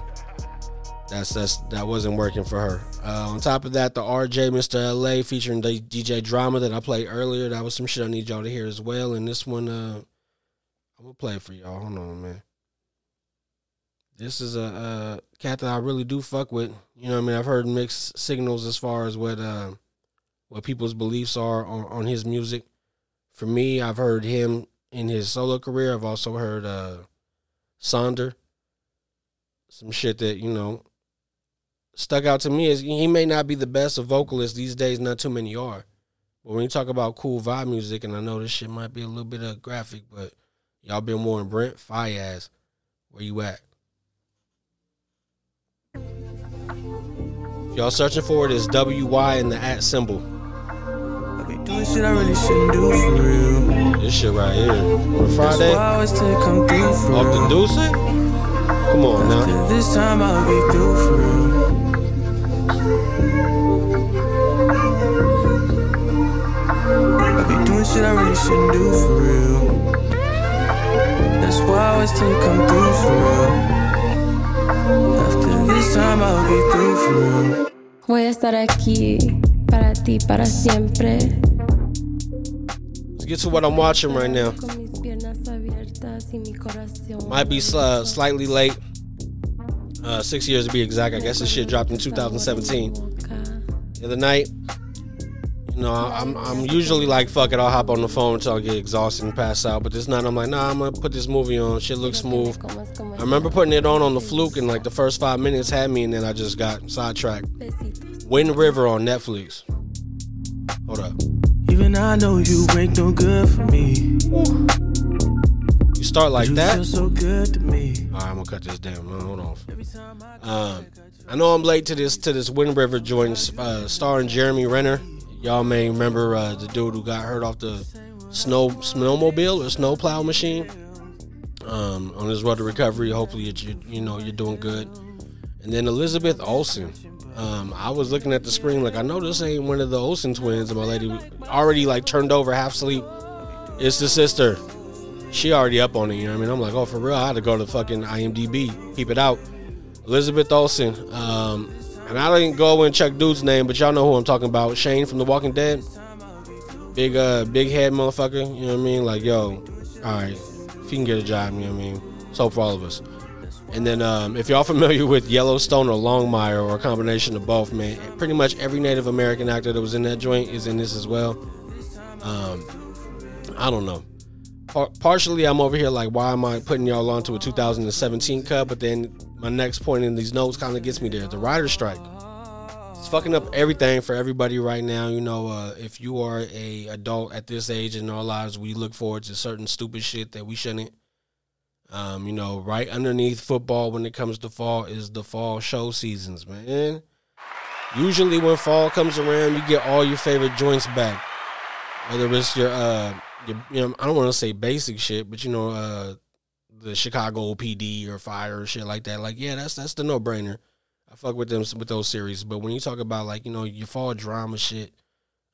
that's that's that wasn't working for her. Uh, on top of that, the RJmrLA featuring the DJ Drama that I played earlier, that was some shit I need y'all to hear as well. And this one, uh, I'm gonna play it for y'all. Hold on, man. This is a uh, cat that I really do fuck with. You know, what I mean, I've heard mixed signals as far as what uh, what people's beliefs are on, on his music. For me, I've heard him in his solo career. I've also heard uh Sonder. Some shit that, you know, stuck out to me is he may not be the best of vocalists these days, not too many are. But when you talk about cool vibe music, and I know this shit might be a little bit of graphic, but y'all been warned, Brent, Faiyaz, where you at? If y'all searching for it, it's WY and the at symbol. Doing shit I really shouldn't do for real. This shit right here. On Friday? I always take come through for Off the deuce it? Come on now. This time I'll be through for real. I be doing shit I really shouldn't do for real. That's why I always take come through for real. After this time I'll be through for real. Voy a estar aquí para ti, para siempre. Let's get to what I'm watching right now. Might be uh, slightly late. Uh, six years to be exact. I guess this shit dropped in 2017. The other night, you know, I'm I'm usually like, fuck it, I'll hop on the phone until I get exhausted and pass out. But this night, I'm like, nah, I'm gonna put this movie on. Shit looks smooth. I remember putting it on on the fluke, and like the first five minutes had me, and then I just got sidetracked. Wind River on Netflix. Hold up. Even I know you ain't no good for me. You start like that. so good to me. All right, I'm gonna cut this down. Hold on. Um, I know I'm late to this to this Wind River joint, uh, starring Jeremy Renner. Y'all may remember uh, the dude who got hurt off the snow snowmobile or snowplow machine. Um, on his road to recovery. Hopefully, you, you you know you're doing good. And then Elizabeth Olsen. Um, I was looking at the screen like I know this ain't one of the Olsen twins, and my lady already like turned over half asleep. It's the sister. She already up on it, you know what I mean? I'm like, oh, for real? I had to go to fucking IMDb, keep it out. Elizabeth Olsen. Um, and I didn't go and check dude's name, but y'all know who I'm talking about. Shane from The Walking Dead. Big, uh, big head motherfucker. You know what I mean? Like, yo, all right, if you can get a job, you know what I mean? So for all of us. And then, um, if y'all familiar with Yellowstone or Longmire or a combination of both, man, pretty much every Native American actor that was in that joint is in this as well. Um, I don't know. Par- partially, I'm over here like, why am I putting y'all onto a 2017 cut? But then my next point in these notes kind of gets me there. The writer strike. It's fucking up everything for everybody right now. You know, uh, if you are a adult at this age in our lives, we look forward to certain stupid shit that we shouldn't. Um, you know, right underneath football when it comes to fall is the fall show seasons, man. Usually when fall comes around, you get all your favorite joints back. Whether it's your uh you know, I don't want to say basic shit, but you know, uh the Chicago PD or fire or shit like that. Like, yeah, that's that's the no brainer. I fuck with them with those series. But when you talk about like, you know, your fall drama shit,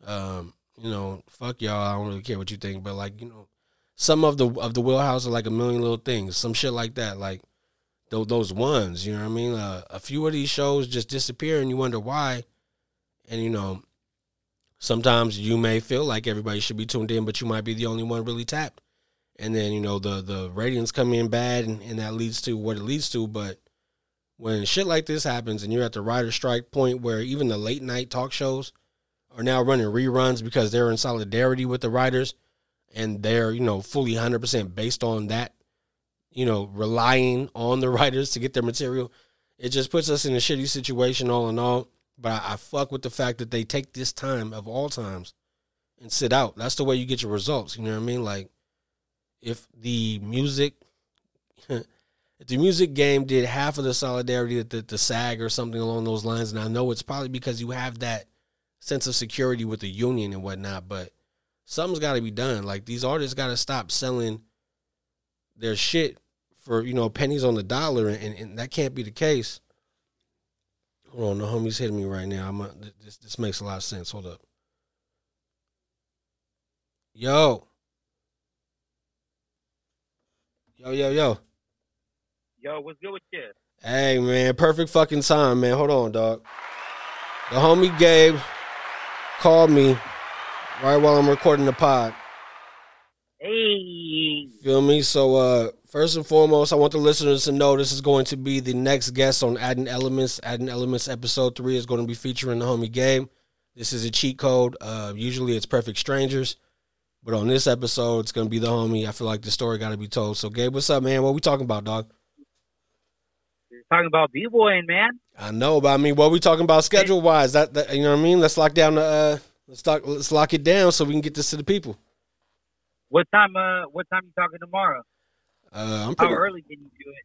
um, you know, fuck y'all. I don't really care what you think, but like, you know, some of the of the wheelhouse are like a million little things, some shit like that. Like those those ones, you know what I mean? Uh, a few of these shows just disappear, and you wonder why. And you know, sometimes you may feel like everybody should be tuned in, but you might be the only one really tapped. And then you know the the ratings come in bad, and, and that leads to what it leads to. But when shit like this happens, and you're at the writer strike point where even the late night talk shows are now running reruns because they're in solidarity with the writers and they're you know fully 100% based on that you know relying on the writers to get their material it just puts us in a shitty situation all in all but I, I fuck with the fact that they take this time of all times and sit out that's the way you get your results you know what i mean like if the music if the music game did half of the solidarity that the, the sag or something along those lines and i know it's probably because you have that sense of security with the union and whatnot but something's got to be done. Like these artists got to stop selling their shit for you know pennies on the dollar, and, and that can't be the case. Hold on, the homie's hitting me right now. I'm a, this this makes a lot of sense. Hold up, yo, yo, yo, yo. Yo, what's good with you? Hey man, perfect fucking time, man. Hold on, dog. The homie Gabe called me right while I'm recording the pod. Hey. Feel me? So uh first and foremost, I want the listeners to know this is going to be the next guest on Adding Elements. Adding Elements episode three is going to be featuring the homie Gabe. This is a cheat code. Uh usually it's perfect strangers. But on this episode, it's gonna be the homie. I feel like the story gotta be told. So Gabe, what's up, man? What we talking about, dog? talking about b-boying, man. I know, but I mean, what we talking about schedule wise? That, that you know what I mean? Let's lock down the uh let's talk let's lock it down so we can get this to the people. What time? Uh, what time you talking tomorrow? Uh, I'm How pretty, early can you do it?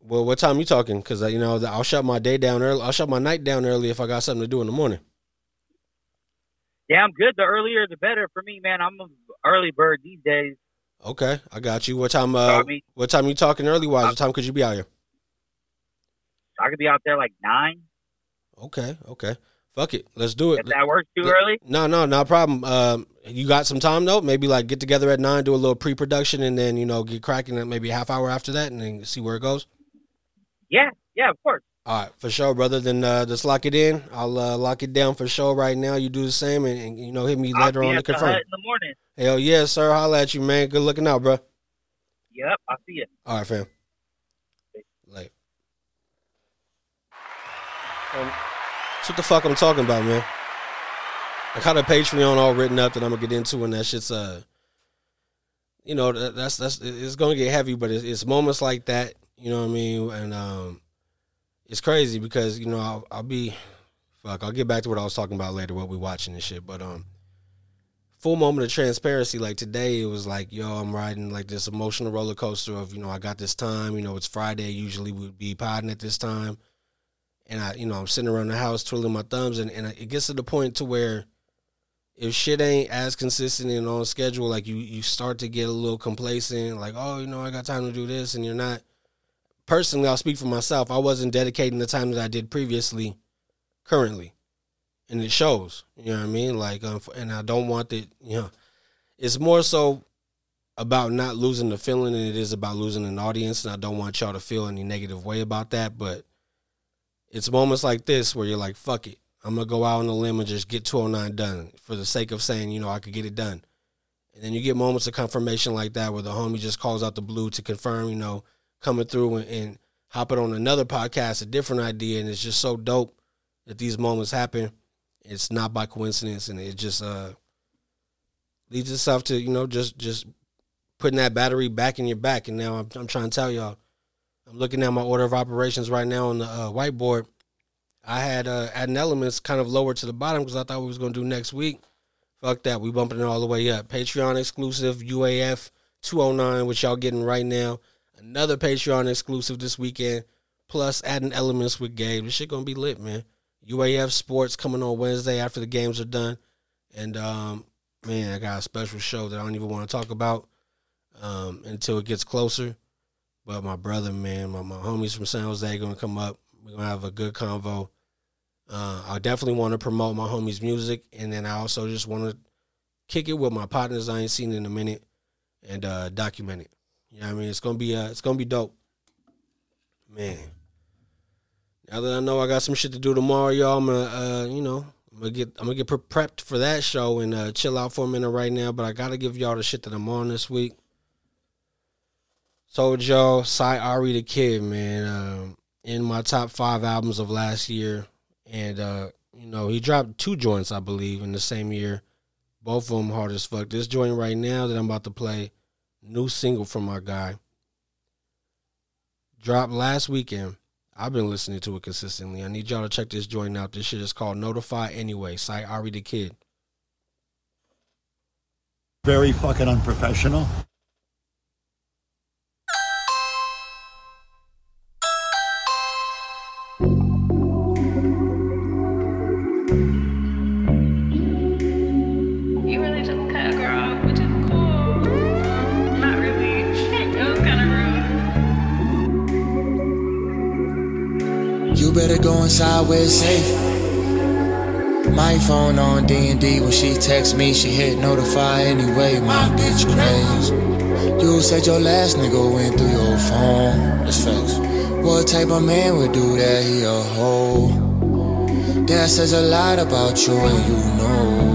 Well, what time you talking? Because you know I'll shut my day down early. I'll shut my night down early if I got something to do in the morning. Yeah, I'm good. The earlier, the better for me, man. I'm an early bird these days. Okay, I got you. What time? Uh, what time you talking early wise? What time could you be out here? I could be out there like nine. Okay, okay. Fuck it, let's do it. If that works too early, No, no, no problem. Um, you got some time though? Maybe like get together at nine, do a little pre-production, and then you know get cracking at maybe a half hour after that, and then see where it goes. yeah, yeah, of course. All right, for sure, brother. Then uh, just lock it in. I'll uh, lock it down for sure right now. You do the same, and, and you know hit me I'll later on to at the confirm. in the morning. Hell yeah, sir. Holla at you, man. Good looking out, bro. Yep, I'll see you. All right, fam. Like, That's what the fuck I'm talking about, man. I got a Patreon all written up that I'm gonna get into, and that shit's uh, you know, that's that's it's gonna get heavy, but it's, it's moments like that, you know what I mean, and um, it's crazy because you know I'll, I'll be, fuck, I'll get back to what I was talking about later, what we watching and shit, but um, full moment of transparency. Like today, it was like, yo, I'm riding like this emotional roller coaster of, you know, I got this time. You know, it's Friday. Usually we'd be podding at this time, and I, you know, I'm sitting around the house twiddling my thumbs, and and it gets to the point to where if shit ain't as consistent and on schedule, like you you start to get a little complacent, like, oh, you know, I got time to do this, and you're not. Personally, I'll speak for myself. I wasn't dedicating the time that I did previously, currently and it shows. You know what I mean? Like, um, and I don't want it. You know, it's more so about not losing the feeling than it is about losing an audience, and I don't want y'all to feel any negative way about that. But it's moments like this where you're like, "Fuck it, I'm gonna go out on a limb and just get 209 done for the sake of saying, you know, I could get it done." And then you get moments of confirmation like that where the homie just calls out the blue to confirm, you know, coming through and, and hopping on another podcast, a different idea, and it's just so dope that these moments happen it's not by coincidence, and it just uh, leads itself to you know just just putting that battery back in your back. And now I'm, I'm trying to tell y'all, I'm looking at my order of operations right now on the uh, whiteboard. I had uh, adding elements kind of lower to the bottom because I thought we was gonna do next week. Fuck that, we bumping it all the way up. Patreon exclusive UAF 209, which y'all getting right now. Another Patreon exclusive this weekend. Plus adding elements with Gabe. This shit gonna be lit, man. UAF Sports coming on Wednesday after the games are done. And um, man, I got a special show that I don't even want to talk about um, until it gets closer. But my brother, man, my, my homies from San Jose to come up. We're to have a good convo. Uh, I definitely want to promote my homies' music. And then I also just want to kick it with my partners I ain't seen in a minute and uh, document it. You know what I mean? It's to be uh, it's to be dope. Man. Now that I know I got some shit to do tomorrow, y'all, I'm gonna, uh, you know, I'm gonna get, I'm gonna get prepped for that show and uh, chill out for a minute right now. But I gotta give y'all the shit that I'm on this week. So, y'all, Sy Ari the Kid, man, um, in my top five albums of last year, and uh, you know, he dropped two joints, I believe, in the same year. Both of them hard as fuck. This joint right now that I'm about to play, new single from my guy, dropped last weekend. I've been listening to it consistently. I need y'all to check this joint out. This shit is called Notify Anyway. Sy Ari the Kid. Very fucking unprofessional. Go where safe. My phone on D&D when she text me, she hit notify anyway. My bitch crazy. You said your last nigga went through your phone. That's facts. What type of man would do that? He a hoe. That says a lot about you and you know.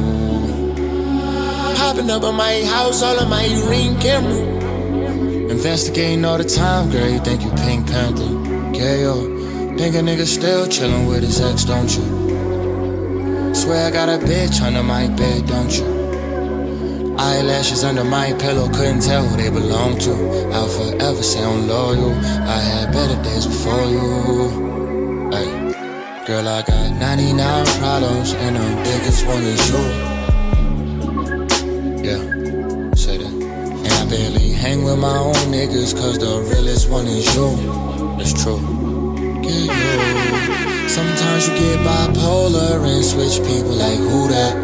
Popping up at my house, all of my ring camera. Investigating all the time, girl. You think you Pink Panther? Yo. Think a nigga still chillin' with his ex, don't you? Swear I got a bitch under my bed, don't you? Eyelashes under my pillow, couldn't tell who they belong to. I'll forever say I'm loyal. I had better days before you. Hey, girl, I got 99 problems, and the biggest one is you. Yeah, say that. And I barely hang with my own niggas, cause the realest one is you. It's true. Sometimes you get bipolar and switch people like who that?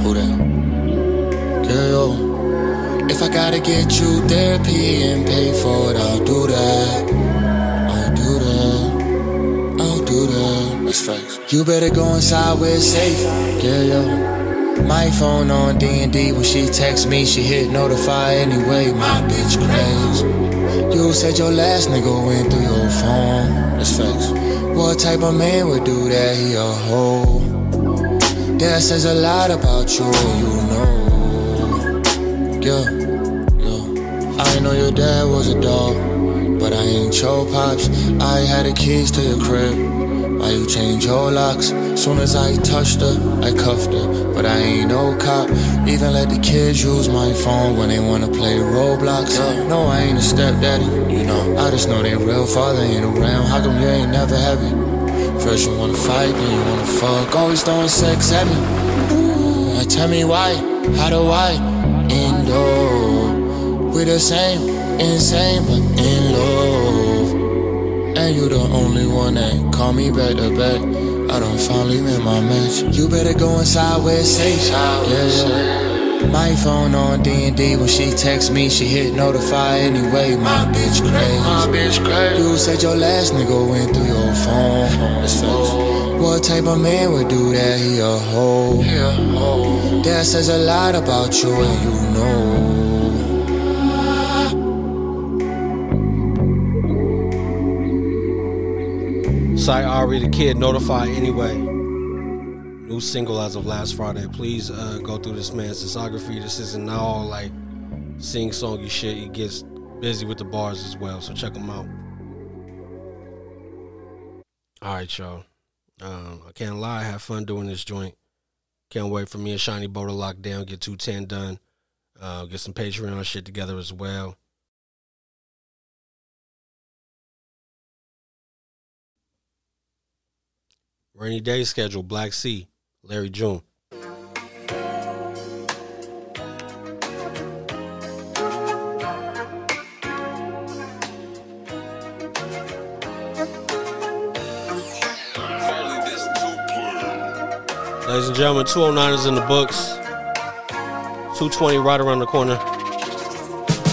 Who that? Girl, if I gotta get you therapy and pay for it, I'll do that. I'll do that. I'll do that. That's facts. You better go inside where it's safe. Yeah, yo. My phone on D&D when she text me, she hit notify anyway. My bitch crazy. You said your last nigga went through your phone. That's facts. What type of man would do that? He a hoe. That says a lot about you, and you know. Yeah, yeah. I know your dad was a dog, but I ain't your pops. I had the keys to your crib. Why you change your locks? Soon as I touched her, I cuffed her. But I ain't no cop. Even let the kids use my phone when they wanna play Roblox. No, I ain't a stepdaddy. You know, I just know they real father ain't around. How come you ain't never happy? First you wanna fight, then you wanna fuck. Always throwing sex at me. Now tell me why, how do I end up? We the same, insane, but in love. And you the only one that call me back to back. I don't finally met my match. You better go inside where it's safe. Yeah, yeah. My phone on D and D when she text me, she hit notify anyway. My bitch crazy. My bitch crazy. You said your last nigga went through your phone. What type of man would do that? He a hoe. That says a lot about you and you know. Sy Ari the Kid, Notify Anyway. New single as of last Friday. Please uh, go through this man's discography. This isn't all like sing songy shit. He gets busy with the bars as well, so check him out. All right, y'all. Um, I can't lie, I have fun doing this joint. Can't wait for me and Shiny Bo to lock down, get 210 done, uh, get some Patreon shit together as well. Rainy day schedule, Black C, Larry June. Ladies and gentlemen, 209 is in the books. 220 right around the corner.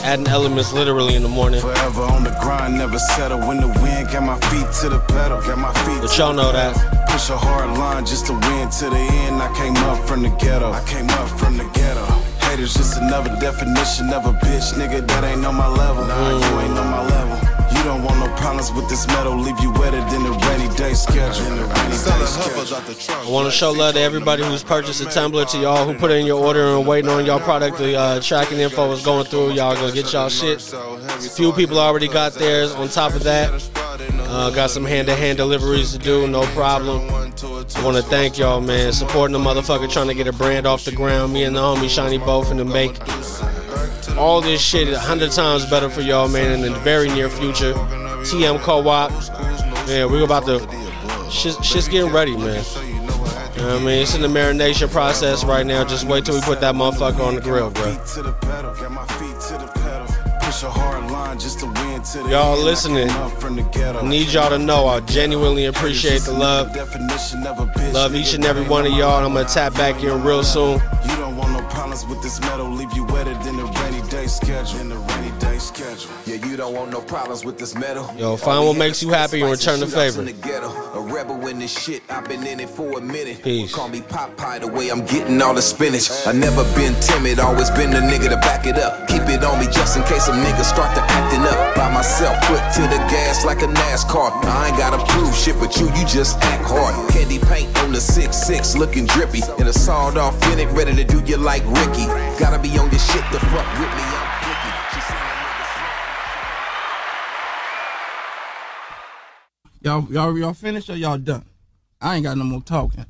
Adding elements literally in the morning. Forever on the grind, never settle. When the wind got my feet to the pedal, got my feet. But y'all know that. Push a hard line just to win to the end. I came up from the ghetto. I came up from the ghetto. Haters just another definition of a bitch, nigga. That ain't on my level. Nah, you ain't on my level. You don't want no problems with this metal. Leave you wetter than a rainy day schedule. In the rainy day schedule. I want to show love to everybody who's purchased a tumbler, to y'all who put in your order and waiting on y'all product. The uh, tracking info is going through. Y'all gonna get y'all shit. A few people already got theirs. On top of that, uh, got some hand-to-hand deliveries to do. No problem. I want to thank y'all, man, supporting the motherfucker trying to get a brand off the ground. Me and the homie Shiny both Bo finna make all this shit a hundred times better for y'all, man, in the very near future. TM Co-op, man, we're about to. Shit, shit's getting ready, man. You know what I mean? It's in the marination process right now. Just wait till we put that motherfucker on the grill, bro. Y'all end. I listening? came up from the ghetto. Need y'all to know I genuinely appreciate the love. Definition of a bitch, Love each and every one of y'all. I'm gonna tap back in real soon. You don't want no problems with this metal. Leave you wetter than a rainy day schedule. In the day schedule. Yeah, you don't want no problems with this metal. Yo, find what makes you happy and return the favor. In the a rebel in this shit. I've been in it for a minute. Peace. Call me Popeye the way I'm getting all the spinach. I never been timid, always been the nigga to back it up. Keep it on me just in case some niggas start to acting up. By myself, foot to the gas like a NASCAR. I ain't gotta prove shit, but you, you just act hard. Candy paint on the 6-6, looking drippy. And a sawed off in it, ready to do you like Ricky. Gotta be on your shit to fuck with me. I'm Y'all, y'all, y'all finished or y'all done? I ain't got no more talking.